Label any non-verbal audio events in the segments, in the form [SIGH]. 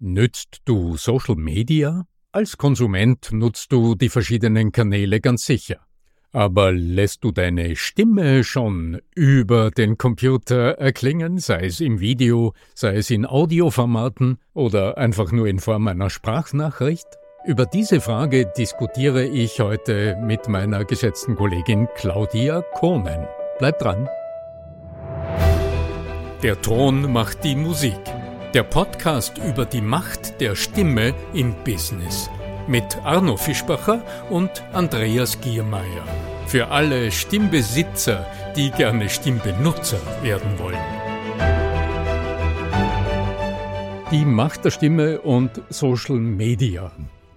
Nützt du Social Media? Als Konsument nutzt du die verschiedenen Kanäle ganz sicher. Aber lässt du deine Stimme schon über den Computer erklingen, sei es im Video, sei es in Audioformaten oder einfach nur in Form einer Sprachnachricht? Über diese Frage diskutiere ich heute mit meiner geschätzten Kollegin Claudia Kohnen. Bleib dran. Der Ton macht die Musik. Der Podcast über die Macht der Stimme im Business mit Arno Fischbacher und Andreas Giermeier. Für alle Stimmbesitzer, die gerne Stimmbenutzer werden wollen. Die Macht der Stimme und Social Media.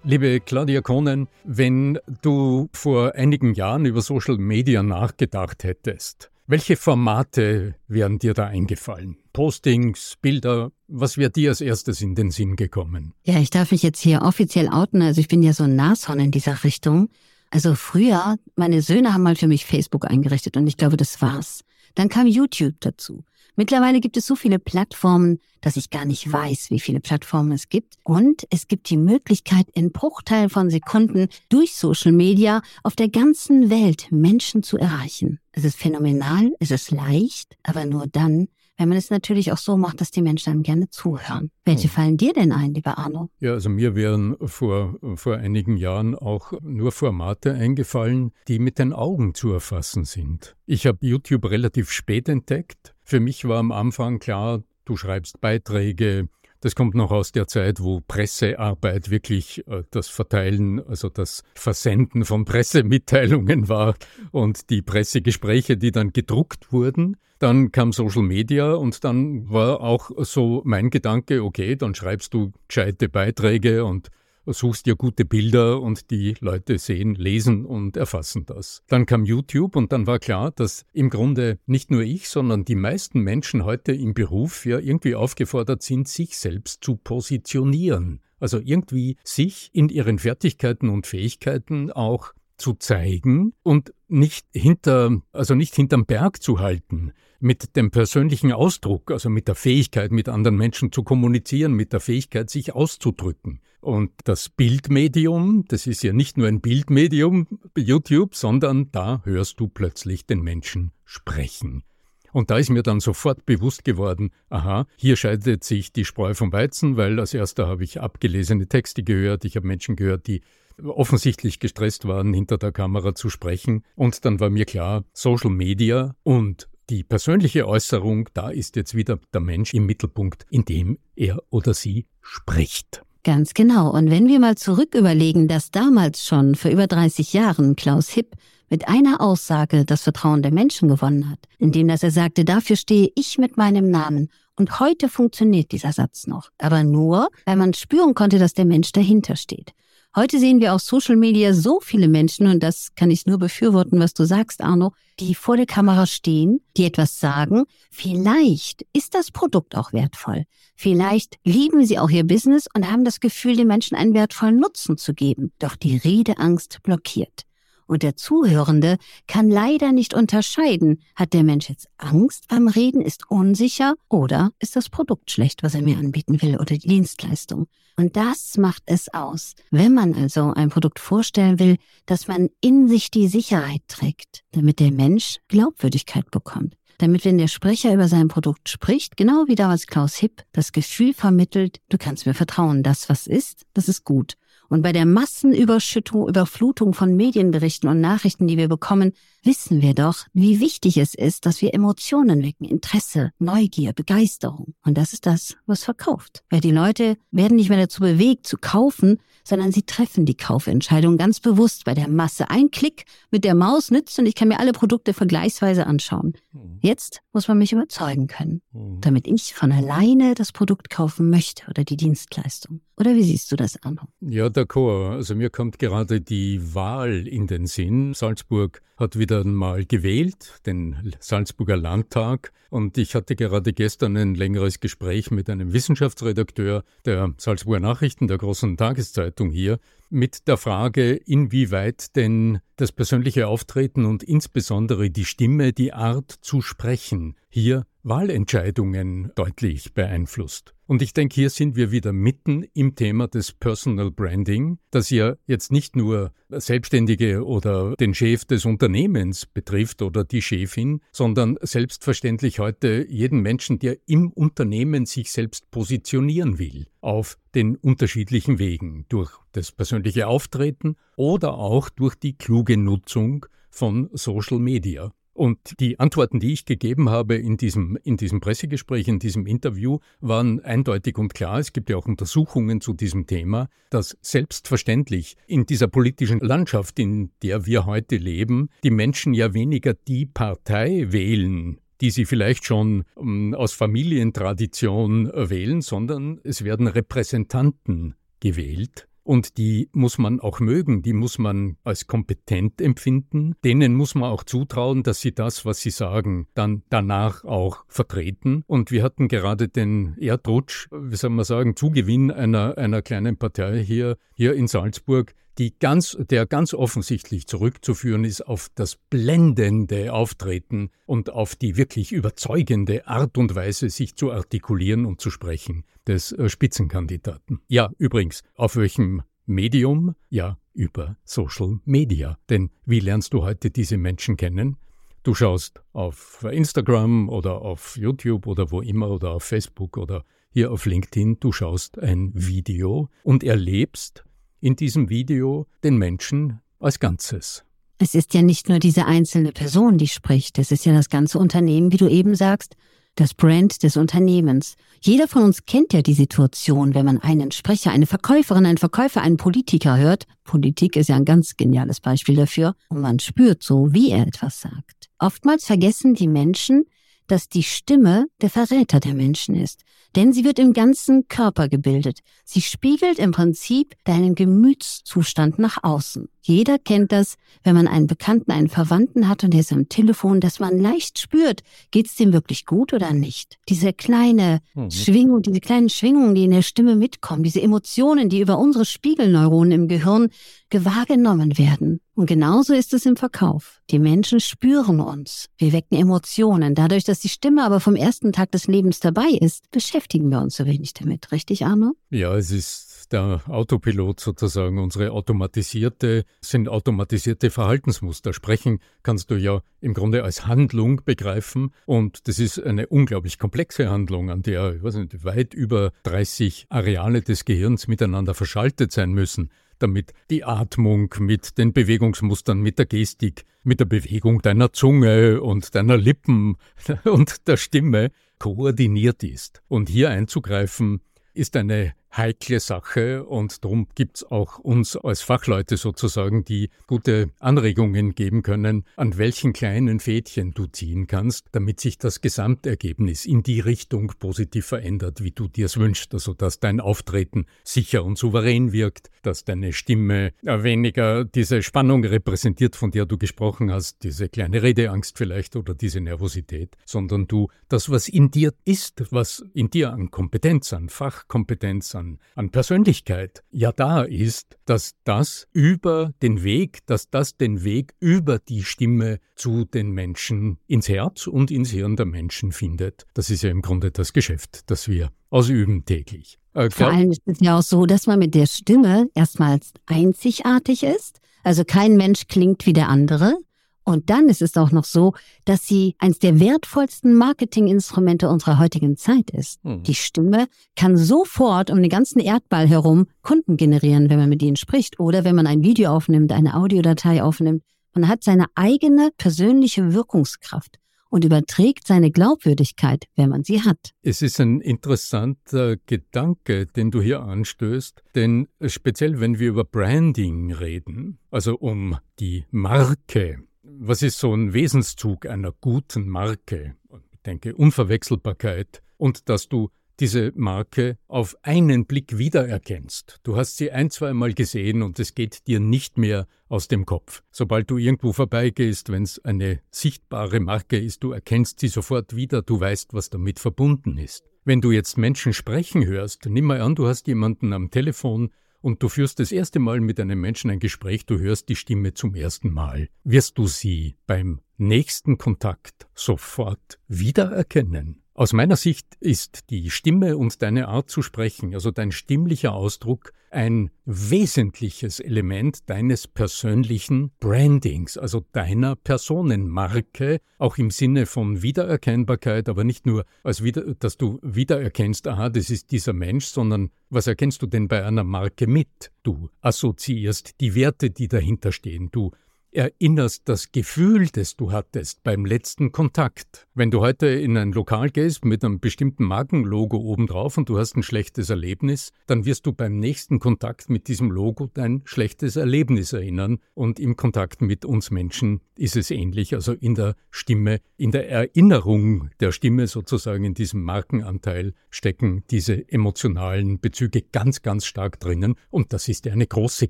Liebe Claudia Kohnen, wenn du vor einigen Jahren über Social Media nachgedacht hättest, welche Formate wären dir da eingefallen? Postings, Bilder, was wäre dir als erstes in den Sinn gekommen? Ja, ich darf mich jetzt hier offiziell outen. Also ich bin ja so ein Nashorn in dieser Richtung. Also früher, meine Söhne haben mal für mich Facebook eingerichtet und ich glaube, das war's. Dann kam YouTube dazu. Mittlerweile gibt es so viele Plattformen, dass ich gar nicht weiß, wie viele Plattformen es gibt. Und es gibt die Möglichkeit, in Bruchteilen von Sekunden durch Social Media auf der ganzen Welt Menschen zu erreichen. Es ist phänomenal, es ist leicht, aber nur dann, wenn man es natürlich auch so macht, dass die Menschen einem gerne zuhören. Welche oh. fallen dir denn ein, lieber Arno? Ja, also mir wären vor, vor einigen Jahren auch nur Formate eingefallen, die mit den Augen zu erfassen sind. Ich habe YouTube relativ spät entdeckt. Für mich war am Anfang klar, du schreibst Beiträge, das kommt noch aus der Zeit, wo Pressearbeit wirklich äh, das Verteilen, also das Versenden von Pressemitteilungen war und die Pressegespräche, die dann gedruckt wurden. Dann kam Social Media und dann war auch so mein Gedanke, okay, dann schreibst du gescheite Beiträge und suchst dir gute Bilder und die Leute sehen, lesen und erfassen das. Dann kam YouTube und dann war klar, dass im Grunde nicht nur ich, sondern die meisten Menschen heute im Beruf ja irgendwie aufgefordert sind, sich selbst zu positionieren. Also irgendwie sich in ihren Fertigkeiten und Fähigkeiten auch zu zeigen und nicht hinter, also nicht hinterm Berg zu halten, mit dem persönlichen Ausdruck, also mit der Fähigkeit, mit anderen Menschen zu kommunizieren, mit der Fähigkeit, sich auszudrücken. Und das Bildmedium, das ist ja nicht nur ein Bildmedium, YouTube, sondern da hörst du plötzlich den Menschen sprechen. Und da ist mir dann sofort bewusst geworden, aha, hier scheidet sich die Spreu vom Weizen, weil als erster habe ich abgelesene Texte gehört, ich habe Menschen gehört, die offensichtlich gestresst waren, hinter der Kamera zu sprechen. Und dann war mir klar, Social Media und die persönliche Äußerung, da ist jetzt wieder der Mensch im Mittelpunkt, in dem er oder sie spricht. Ganz genau. Und wenn wir mal zurück überlegen, dass damals schon vor über 30 Jahren Klaus Hipp mit einer Aussage das Vertrauen der Menschen gewonnen hat, indem dass er sagte, dafür stehe ich mit meinem Namen. Und heute funktioniert dieser Satz noch. Aber nur, weil man spüren konnte, dass der Mensch dahinter steht. Heute sehen wir auf Social Media so viele Menschen, und das kann ich nur befürworten, was du sagst, Arno, die vor der Kamera stehen, die etwas sagen. Vielleicht ist das Produkt auch wertvoll. Vielleicht lieben sie auch ihr Business und haben das Gefühl, den Menschen einen wertvollen Nutzen zu geben. Doch die Redeangst blockiert. Und der Zuhörende kann leider nicht unterscheiden, hat der Mensch jetzt Angst beim Reden, ist unsicher oder ist das Produkt schlecht, was er mir anbieten will oder die Dienstleistung. Und das macht es aus. Wenn man also ein Produkt vorstellen will, dass man in sich die Sicherheit trägt, damit der Mensch Glaubwürdigkeit bekommt damit wenn der Sprecher über sein Produkt spricht, genau wie damals Klaus Hipp, das Gefühl vermittelt, du kannst mir vertrauen, das was ist, das ist gut. Und bei der Massenüberschüttung, Überflutung von Medienberichten und Nachrichten, die wir bekommen, wissen wir doch, wie wichtig es ist, dass wir Emotionen wecken, Interesse, Neugier, Begeisterung. Und das ist das, was verkauft. Weil die Leute werden nicht mehr dazu bewegt, zu kaufen, sondern sie treffen die Kaufentscheidung ganz bewusst bei der Masse. Ein Klick mit der Maus nützt und ich kann mir alle Produkte vergleichsweise anschauen. Hm. Jetzt muss man mich überzeugen können, hm. damit ich von alleine das Produkt kaufen möchte oder die Dienstleistung. Oder wie siehst du das an? Ja, d'accord. Also mir kommt gerade die Wahl in den Sinn. Salzburg hat wieder mal gewählt, den Salzburger Landtag. Und ich hatte gerade gestern ein längeres Gespräch mit einem Wissenschaftsredakteur der Salzburger Nachrichten, der großen Tageszeitung hier, mit der Frage, inwieweit denn das persönliche Auftreten und insbesondere die Stimme, die Art zu sprechen, hier Wahlentscheidungen deutlich beeinflusst. Und ich denke, hier sind wir wieder mitten im Thema des Personal Branding, das ja jetzt nicht nur Selbstständige oder den Chef des Unternehmens betrifft oder die Chefin, sondern selbstverständlich heute jeden Menschen, der im Unternehmen sich selbst positionieren will, auf den unterschiedlichen Wegen, durch das persönliche Auftreten oder auch durch die kluge Nutzung von Social Media. Und die Antworten, die ich gegeben habe in diesem, in diesem Pressegespräch, in diesem Interview, waren eindeutig und klar. Es gibt ja auch Untersuchungen zu diesem Thema, dass selbstverständlich in dieser politischen Landschaft, in der wir heute leben, die Menschen ja weniger die Partei wählen, die sie vielleicht schon ähm, aus Familientradition wählen, sondern es werden Repräsentanten gewählt und die muss man auch mögen, die muss man als kompetent empfinden. Denen muss man auch zutrauen, dass sie das, was sie sagen, dann danach auch vertreten. Und wir hatten gerade den Erdrutsch, wie soll man sagen, Zugewinn einer, einer kleinen Partei hier, hier in Salzburg, die ganz, der ganz offensichtlich zurückzuführen ist auf das blendende Auftreten und auf die wirklich überzeugende Art und Weise, sich zu artikulieren und zu sprechen des äh, Spitzenkandidaten. Ja, übrigens, auf welchem Medium? Ja, über Social Media. Denn wie lernst du heute diese Menschen kennen? Du schaust auf Instagram oder auf YouTube oder wo immer oder auf Facebook oder hier auf LinkedIn, du schaust ein Video und erlebst in diesem Video den Menschen als Ganzes. Es ist ja nicht nur diese einzelne Person, die spricht, es ist ja das ganze Unternehmen, wie du eben sagst, das Brand des Unternehmens. Jeder von uns kennt ja die Situation, wenn man einen Sprecher, eine Verkäuferin, einen Verkäufer, einen Politiker hört. Politik ist ja ein ganz geniales Beispiel dafür. Und man spürt so, wie er etwas sagt. Oftmals vergessen die Menschen, dass die Stimme der Verräter der Menschen ist. Denn sie wird im ganzen Körper gebildet. Sie spiegelt im Prinzip deinen Gemütszustand nach außen. Jeder kennt das, wenn man einen Bekannten, einen Verwandten hat und der ist am Telefon, dass man leicht spürt, geht's dem wirklich gut oder nicht. Diese kleine mhm. Schwingung, diese kleinen Schwingungen, die in der Stimme mitkommen, diese Emotionen, die über unsere Spiegelneuronen im Gehirn gewahrgenommen werden. Und genauso ist es im Verkauf. Die Menschen spüren uns. Wir wecken Emotionen. Dadurch, dass die Stimme aber vom ersten Tag des Lebens dabei ist, beschäftigen wir uns so wenig damit. Richtig, Arno? Ja, es ist der Autopilot sozusagen, unsere automatisierte, sind automatisierte Verhaltensmuster. Sprechen kannst du ja im Grunde als Handlung begreifen und das ist eine unglaublich komplexe Handlung, an der, ich weiß nicht, weit über 30 Areale des Gehirns miteinander verschaltet sein müssen damit die Atmung mit den Bewegungsmustern, mit der Gestik, mit der Bewegung deiner Zunge und deiner Lippen [LAUGHS] und der Stimme koordiniert ist. Und hier einzugreifen, ist eine heikle Sache und darum gibt's auch uns als Fachleute sozusagen, die gute Anregungen geben können, an welchen kleinen Fädchen du ziehen kannst, damit sich das Gesamtergebnis in die Richtung positiv verändert, wie du dir es wünschst, also dass dein Auftreten sicher und souverän wirkt, dass deine Stimme weniger diese Spannung repräsentiert, von der du gesprochen hast, diese kleine Redeangst vielleicht oder diese Nervosität, sondern du das, was in dir ist, was in dir an Kompetenz, an Fachkompetenz, an, an Persönlichkeit ja da ist, dass das über den Weg, dass das den Weg über die Stimme zu den Menschen ins Herz und ins Hirn der Menschen findet. Das ist ja im Grunde das Geschäft, das wir ausüben täglich. Äh, Vor allem ist es ja auch so, dass man mit der Stimme erstmals einzigartig ist. Also kein Mensch klingt wie der andere. Und dann ist es auch noch so, dass sie eines der wertvollsten Marketinginstrumente unserer heutigen Zeit ist. Mhm. Die Stimme kann sofort um den ganzen Erdball herum Kunden generieren, wenn man mit ihnen spricht oder wenn man ein Video aufnimmt, eine Audiodatei aufnimmt. Man hat seine eigene persönliche Wirkungskraft und überträgt seine Glaubwürdigkeit, wenn man sie hat. Es ist ein interessanter Gedanke, den du hier anstößt, denn speziell wenn wir über Branding reden, also um die Marke was ist so ein Wesenszug einer guten Marke? Ich denke, Unverwechselbarkeit und dass du diese Marke auf einen Blick wiedererkennst. Du hast sie ein, zweimal gesehen und es geht dir nicht mehr aus dem Kopf. Sobald du irgendwo vorbeigehst, wenn es eine sichtbare Marke ist, du erkennst sie sofort wieder, du weißt, was damit verbunden ist. Wenn du jetzt Menschen sprechen hörst, nimm mal an, du hast jemanden am Telefon, und du führst das erste Mal mit einem Menschen ein Gespräch, du hörst die Stimme zum ersten Mal, wirst du sie beim nächsten Kontakt sofort wiedererkennen? Aus meiner Sicht ist die Stimme und deine Art zu sprechen, also dein stimmlicher Ausdruck, ein wesentliches Element deines persönlichen Brandings, also deiner Personenmarke, auch im Sinne von Wiedererkennbarkeit, aber nicht nur als wieder, dass du wiedererkennst, aha, das ist dieser Mensch, sondern was erkennst du denn bei einer Marke mit? Du assoziierst die Werte, die dahinter stehen, du erinnerst das Gefühl, das du hattest beim letzten Kontakt. Wenn du heute in ein Lokal gehst mit einem bestimmten Markenlogo obendrauf und du hast ein schlechtes Erlebnis, dann wirst du beim nächsten Kontakt mit diesem Logo dein schlechtes Erlebnis erinnern. Und im Kontakt mit uns Menschen ist es ähnlich, also in der Stimme, in der Erinnerung der Stimme sozusagen in diesem Markenanteil stecken diese emotionalen Bezüge ganz, ganz stark drinnen. Und das ist eine große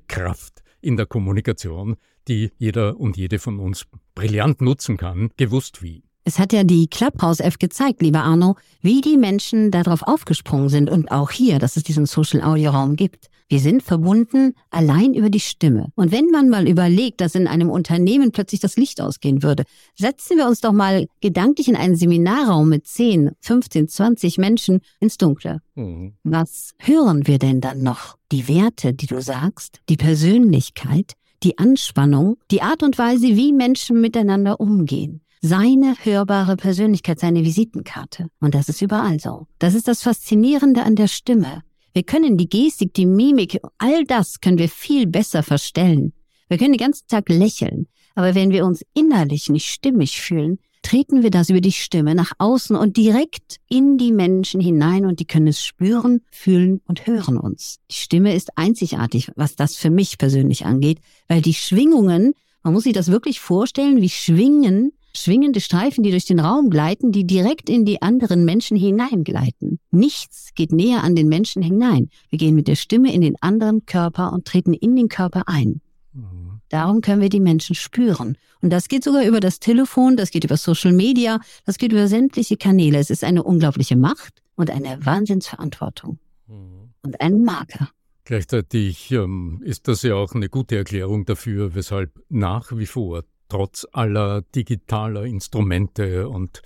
Kraft in der Kommunikation, die jeder und jede von uns brillant nutzen kann, gewusst wie. Es hat ja die Clubhouse-App gezeigt, lieber Arno, wie die Menschen darauf aufgesprungen sind und auch hier, dass es diesen Social-Audio-Raum gibt. Wir sind verbunden allein über die Stimme. Und wenn man mal überlegt, dass in einem Unternehmen plötzlich das Licht ausgehen würde, setzen wir uns doch mal gedanklich in einen Seminarraum mit 10, 15, 20 Menschen ins Dunkle. Mhm. Was hören wir denn dann noch? Die Werte, die du sagst, die Persönlichkeit, die Anspannung, die Art und Weise, wie Menschen miteinander umgehen. Seine hörbare Persönlichkeit, seine Visitenkarte. Und das ist überall so. Das ist das Faszinierende an der Stimme. Wir können die Gestik, die Mimik, all das können wir viel besser verstellen. Wir können den ganzen Tag lächeln. Aber wenn wir uns innerlich nicht stimmig fühlen, treten wir das über die Stimme nach außen und direkt in die Menschen hinein und die können es spüren, fühlen und hören uns. Die Stimme ist einzigartig, was das für mich persönlich angeht, weil die Schwingungen, man muss sich das wirklich vorstellen, wie Schwingen, schwingende Streifen, die durch den Raum gleiten, die direkt in die anderen Menschen hineingleiten. Nichts geht näher an den Menschen hinein. Wir gehen mit der Stimme in den anderen Körper und treten in den Körper ein. Mhm. Darum können wir die Menschen spüren. Und das geht sogar über das Telefon, das geht über Social Media, das geht über sämtliche Kanäle. Es ist eine unglaubliche Macht und eine Wahnsinnsverantwortung mhm. und ein Marker. Gleichzeitig ähm, ist das ja auch eine gute Erklärung dafür, weshalb nach wie vor, trotz aller digitaler Instrumente und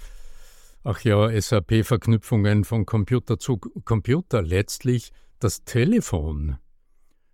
ach ja, SAP-Verknüpfungen von Computer zu Computer letztlich das Telefon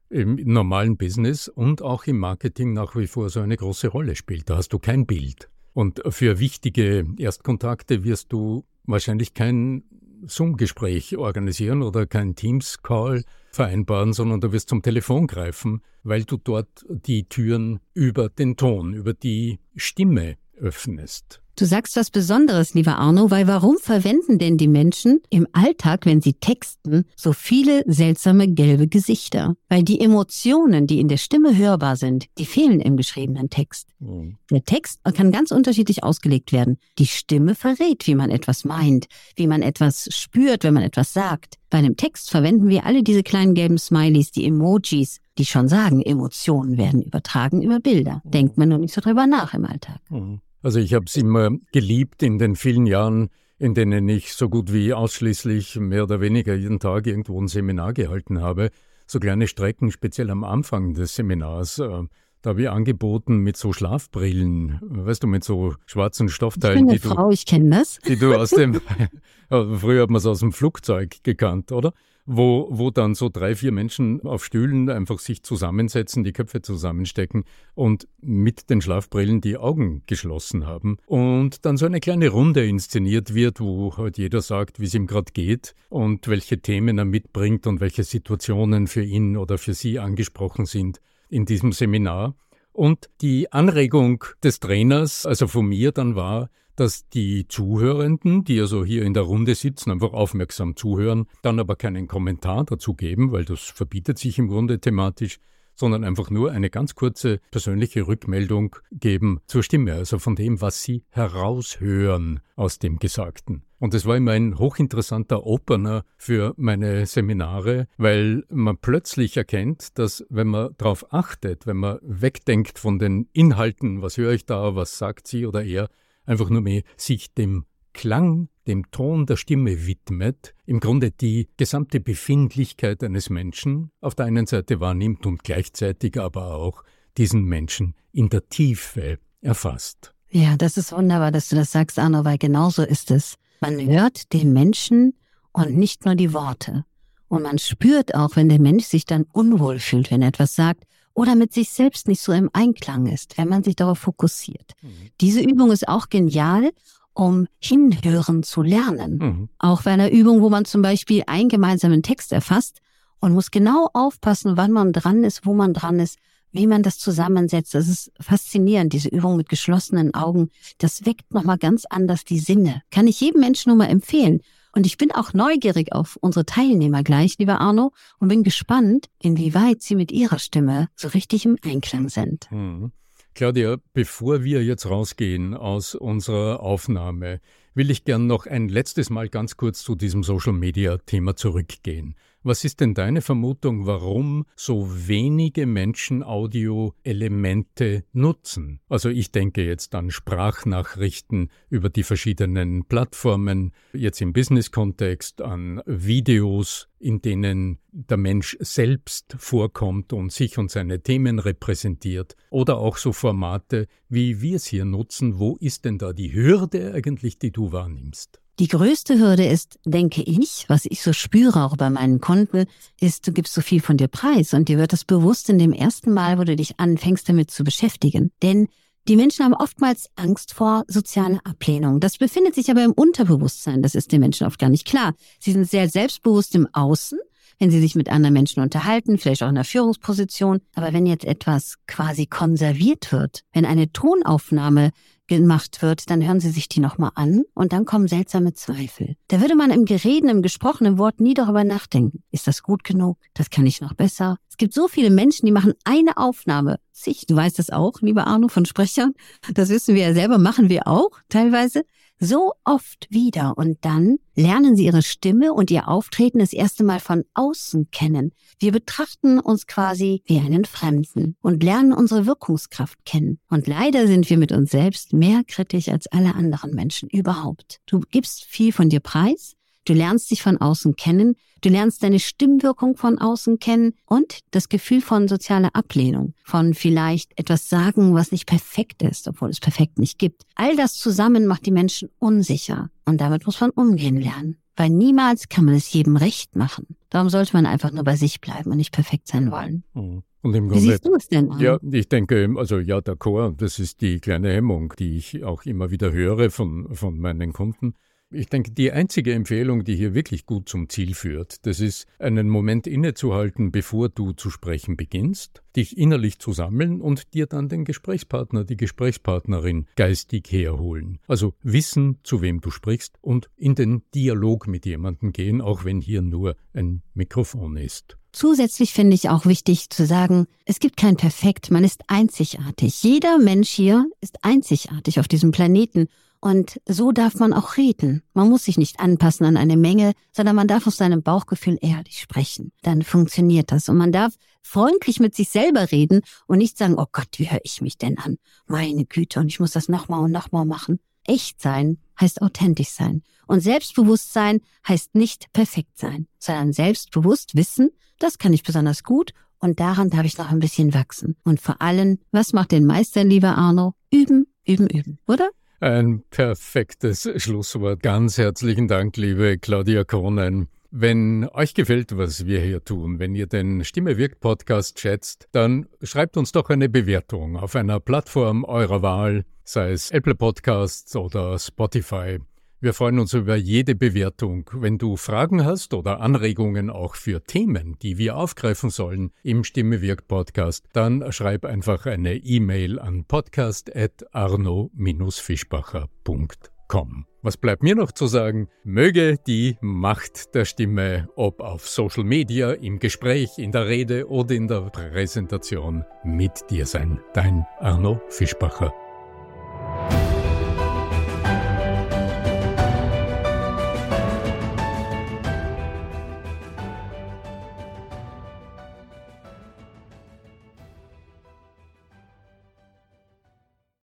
im normalen Business und auch im Marketing nach wie vor so eine große Rolle spielt. Da hast du kein Bild. Und für wichtige Erstkontakte wirst du wahrscheinlich kein Zoom-Gespräch organisieren oder kein Teams-Call vereinbaren, sondern du wirst zum Telefon greifen, weil du dort die Türen über den Ton, über die Stimme öffnest. Du sagst was Besonderes, lieber Arno, weil warum verwenden denn die Menschen im Alltag, wenn sie texten, so viele seltsame gelbe Gesichter? Weil die Emotionen, die in der Stimme hörbar sind, die fehlen im geschriebenen Text. Mhm. Der Text kann ganz unterschiedlich ausgelegt werden. Die Stimme verrät, wie man etwas meint, wie man etwas spürt, wenn man etwas sagt. Bei einem Text verwenden wir alle diese kleinen gelben Smileys, die Emojis, die schon sagen, Emotionen werden übertragen über Bilder. Denkt man nur nicht so drüber nach im Alltag. Mhm. Also ich habe es immer geliebt in den vielen Jahren, in denen ich so gut wie ausschließlich mehr oder weniger jeden Tag irgendwo ein Seminar gehalten habe. So kleine Strecken, speziell am Anfang des Seminars. Äh, da habe ich angeboten mit so Schlafbrillen, weißt du, mit so schwarzen Stoffteilen. Ich bin eine Frau, ich kenne das. Die du aus dem, [LAUGHS] [LAUGHS] früher hat man es aus dem Flugzeug gekannt, oder? Wo, wo dann so drei, vier Menschen auf Stühlen einfach sich zusammensetzen, die Köpfe zusammenstecken und mit den Schlafbrillen die Augen geschlossen haben. Und dann so eine kleine Runde inszeniert wird, wo halt jeder sagt, wie es ihm gerade geht und welche Themen er mitbringt und welche Situationen für ihn oder für sie angesprochen sind in diesem Seminar. Und die Anregung des Trainers, also von mir dann war, dass die Zuhörenden, die also hier in der Runde sitzen, einfach aufmerksam zuhören, dann aber keinen Kommentar dazu geben, weil das verbietet sich im Grunde thematisch, sondern einfach nur eine ganz kurze persönliche Rückmeldung geben zur Stimme, also von dem, was sie heraushören aus dem Gesagten. Und es war immer ein hochinteressanter Opener für meine Seminare, weil man plötzlich erkennt, dass wenn man darauf achtet, wenn man wegdenkt von den Inhalten, was höre ich da, was sagt sie oder er, einfach nur mehr sich dem Klang, dem Ton der Stimme widmet, im Grunde die gesamte Befindlichkeit eines Menschen auf der einen Seite wahrnimmt und gleichzeitig aber auch diesen Menschen in der Tiefe erfasst. Ja, das ist wunderbar, dass du das sagst, Arno, weil genauso ist es. Man hört den Menschen und nicht nur die Worte. Und man spürt auch, wenn der Mensch sich dann unwohl fühlt, wenn er etwas sagt oder mit sich selbst nicht so im Einklang ist, wenn man sich darauf fokussiert. Mhm. Diese Übung ist auch genial, um hinhören zu lernen. Mhm. Auch bei einer Übung, wo man zum Beispiel einen gemeinsamen Text erfasst und muss genau aufpassen, wann man dran ist, wo man dran ist, wie man das zusammensetzt. Das ist faszinierend, diese Übung mit geschlossenen Augen. Das weckt nochmal ganz anders die Sinne. Kann ich jedem Menschen nur mal empfehlen. Und ich bin auch neugierig auf unsere Teilnehmer gleich, lieber Arno, und bin gespannt, inwieweit sie mit ihrer Stimme so richtig im Einklang sind. Mhm. Claudia, bevor wir jetzt rausgehen aus unserer Aufnahme, will ich gern noch ein letztes Mal ganz kurz zu diesem Social Media Thema zurückgehen. Was ist denn deine Vermutung, warum so wenige Menschen Audio-Elemente nutzen? Also ich denke jetzt an Sprachnachrichten über die verschiedenen Plattformen, jetzt im Business-Kontext, an Videos, in denen der Mensch selbst vorkommt und sich und seine Themen repräsentiert, oder auch so Formate, wie wir es hier nutzen. Wo ist denn da die Hürde eigentlich, die du wahrnimmst? Die größte Hürde ist, denke ich, was ich so spüre auch bei meinen Kunden, ist, du gibst so viel von dir preis und dir wird das bewusst in dem ersten Mal, wo du dich anfängst damit zu beschäftigen. Denn die Menschen haben oftmals Angst vor sozialer Ablehnung. Das befindet sich aber im Unterbewusstsein. Das ist den Menschen oft gar nicht klar. Sie sind sehr selbstbewusst im Außen, wenn sie sich mit anderen Menschen unterhalten, vielleicht auch in einer Führungsposition. Aber wenn jetzt etwas quasi konserviert wird, wenn eine Tonaufnahme gemacht wird, dann hören Sie sich die nochmal an und dann kommen seltsame Zweifel. Da würde man im Gereden, im gesprochenen Wort nie darüber nachdenken. Ist das gut genug? Das kann ich noch besser. Es gibt so viele Menschen, die machen eine Aufnahme. Sich, du weißt das auch, lieber Arno von Sprechern. Das wissen wir ja selber, machen wir auch teilweise so oft wieder und dann lernen sie ihre Stimme und ihr Auftreten das erste Mal von außen kennen. Wir betrachten uns quasi wie einen Fremden und lernen unsere Wirkungskraft kennen. Und leider sind wir mit uns selbst mehr kritisch als alle anderen Menschen überhaupt. Du gibst viel von dir preis, Du lernst dich von außen kennen, du lernst deine Stimmwirkung von außen kennen und das Gefühl von sozialer Ablehnung, von vielleicht etwas sagen, was nicht perfekt ist, obwohl es perfekt nicht gibt. All das zusammen macht die Menschen unsicher und damit muss man umgehen lernen. Weil niemals kann man es jedem recht machen. Darum sollte man einfach nur bei sich bleiben und nicht perfekt sein wollen. Mhm. Und im Grunde, Wie siehst du es denn an? Ja, ich denke, also ja, d'accord, das ist die kleine Hemmung, die ich auch immer wieder höre von, von meinen Kunden. Ich denke, die einzige Empfehlung, die hier wirklich gut zum Ziel führt, das ist, einen Moment innezuhalten, bevor du zu sprechen beginnst, dich innerlich zu sammeln und dir dann den Gesprächspartner, die Gesprächspartnerin geistig herholen. Also wissen, zu wem du sprichst und in den Dialog mit jemandem gehen, auch wenn hier nur ein Mikrofon ist. Zusätzlich finde ich auch wichtig zu sagen, es gibt kein Perfekt, man ist einzigartig. Jeder Mensch hier ist einzigartig auf diesem Planeten und so darf man auch reden. Man muss sich nicht anpassen an eine Menge, sondern man darf aus seinem Bauchgefühl ehrlich sprechen. Dann funktioniert das. Und man darf freundlich mit sich selber reden und nicht sagen, oh Gott, wie höre ich mich denn an? Meine Güte, und ich muss das nochmal und nochmal machen. Echt sein heißt authentisch sein. Und Selbstbewusstsein heißt nicht perfekt sein, sondern selbstbewusst wissen, das kann ich besonders gut und daran darf ich noch ein bisschen wachsen. Und vor allem, was macht den Meister, lieber Arno? Üben, üben, üben, oder? Ein perfektes Schlusswort. Ganz herzlichen Dank, liebe Claudia Kronen. Wenn euch gefällt, was wir hier tun, wenn ihr den Stimme wirkt Podcast schätzt, dann schreibt uns doch eine Bewertung auf einer Plattform eurer Wahl, sei es Apple Podcasts oder Spotify. Wir freuen uns über jede Bewertung. Wenn du Fragen hast oder Anregungen auch für Themen, die wir aufgreifen sollen im Stimme wirkt Podcast, dann schreib einfach eine E-Mail an podcast@arno-fischbacher.com. Was bleibt mir noch zu sagen? Möge die Macht der Stimme, ob auf Social Media, im Gespräch, in der Rede oder in der Präsentation, mit dir sein. Dein Arno Fischbacher.